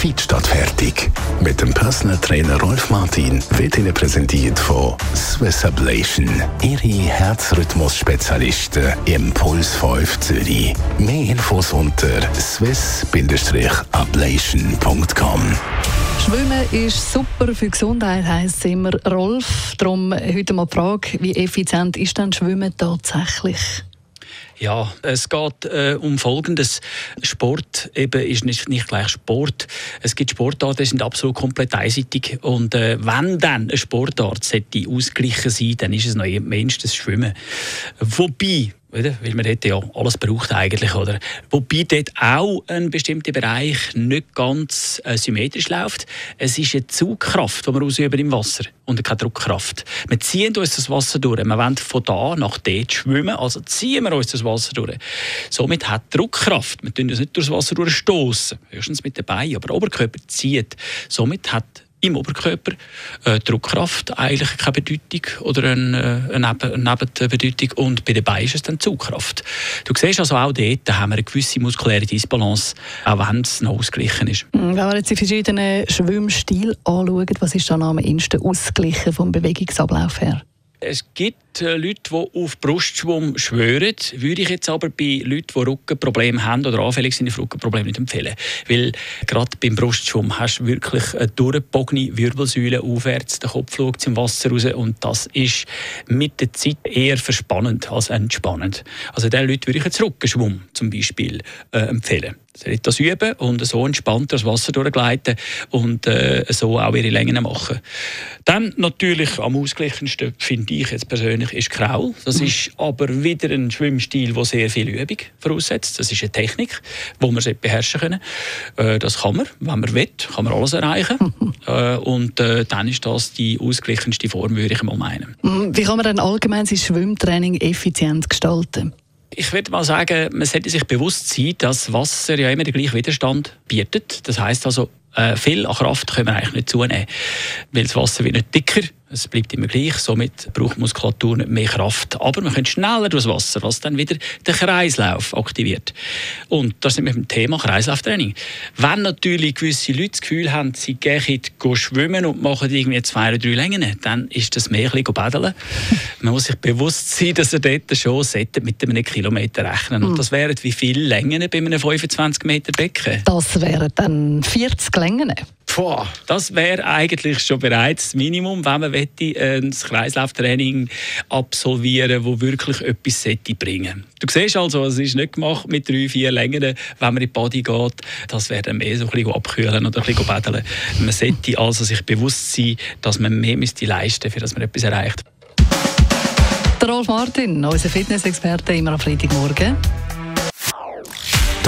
Fit fertig. Mit dem Personal Trainer Rolf Martin wird Ihnen präsentiert von Swiss Ablation. Ihre Herzrhythmus-Spezialisten im Puls 5 Zürich. Mehr Infos unter swiss-ablation.com. Schwimmen ist super für Gesundheit, heisst immer. Rolf, darum heute mal die Frage, wie effizient ist denn Schwimmen tatsächlich? Ja, es geht äh, um Folgendes. Sport eben ist nicht, nicht gleich Sport. Es gibt Sportarten, die sind absolut komplett einseitig. Und äh, wenn dann eine Sportart sollte ausgleichen sein, dann ist es noch mindestens Schwimmen. Wobei, oder? Weil man dort ja alles braucht eigentlich, oder? Wobei dort auch ein bestimmter Bereich nicht ganz äh, symmetrisch läuft. Es ist eine Zugkraft, die wir ausüben im Wasser und keine Druckkraft. Wir ziehen uns das Wasser durch. Wir wollen von da nach dort schwimmen, also ziehen wir uns das Wasser durch. Somit hat Druckkraft. Wir tun uns nicht durchs Wasser durchstoßen, höchstens mit den Beinen, aber der Oberkörper zieht. Somit hat im Oberkörper. Äh, Druckkraft eigentlich keine Bedeutung oder eine, äh, eine Nebenbedeutung und bei den Beinen ist es dann Zugkraft. Du siehst also auch dort haben wir eine gewisse muskuläre Disbalance, auch wenn es noch ausgeglichen ist. Hm, wenn wir jetzt die verschiedenen Schwimmstile anschauen, was ist dann am ehesten ausgeglichen vom Bewegungsablauf her? Es gibt Leute, die auf Brustschwumm schwören, würde ich jetzt aber bei Leuten, die Rückenprobleme haben oder anfällig sind auf Rückenprobleme, nicht empfehlen. Weil gerade beim Brustschwumm hast du wirklich eine durchgebogene Wirbelsäule aufwärts, der Kopf schaut zum Wasser raus und das ist mit der Zeit eher verspannend als entspannend. Also diesen Leuten würde ich jetzt Rückenschwumm zum Beispiel äh, empfehlen. Sie das üben und so entspannt das Wasser durchgleiten und äh, so auch ihre Längen machen. Dann natürlich am ausgeglichensten, finde ich jetzt persönlich, ist Kraul. Das mhm. ist aber wieder ein Schwimmstil, der sehr viel Übung voraussetzt. Das ist eine Technik, die man beherrschen können. Äh, das kann man, wenn man will, kann man alles erreichen. Äh, und äh, dann ist das die ausgeglichenste Form, würde ich mal meinen. Mhm. Wie kann man dann allgemein sein Schwimmtraining effizient gestalten? Ich würde mal sagen, man sollte sich bewusst sein, dass Wasser ja immer den gleichen Widerstand bietet. Das heißt also, viel an Kraft können wir eigentlich nicht zunehmen, weil das Wasser wird nicht dicker es bleibt immer gleich, somit braucht Muskulatur nicht mehr Kraft. Aber man kann schneller durchs Wasser, was dann wieder den Kreislauf aktiviert. Und das sind wir beim Thema Kreislauftraining. Wenn natürlich gewisse Leute das Gefühl haben, sie gehen schwimmen und machen irgendwie zwei oder drei Längen, dann ist das mehr ein bisschen. Man muss sich bewusst sein, dass er dort schon mit einem Kilometer rechnen Und hm. das wären wie viele Längen bei einem 25 Meter Becken? Das wären dann 40 Längen. Boah, das wäre eigentlich schon bereits das Minimum, wenn man ein Kreislauftraining absolvieren wo wirklich etwas bringen Du siehst also, es ist nicht gemacht mit drei, vier Längen, wenn man in die Body geht. Das wäre dann mehr so ein bisschen abkühlen oder ein bisschen baden. Man sollte also sich bewusst sein, dass man mehr müsste leisten müsste, damit man etwas erreicht. Der Rolf Martin, unser Fitnessexperte, immer am Freitagmorgen.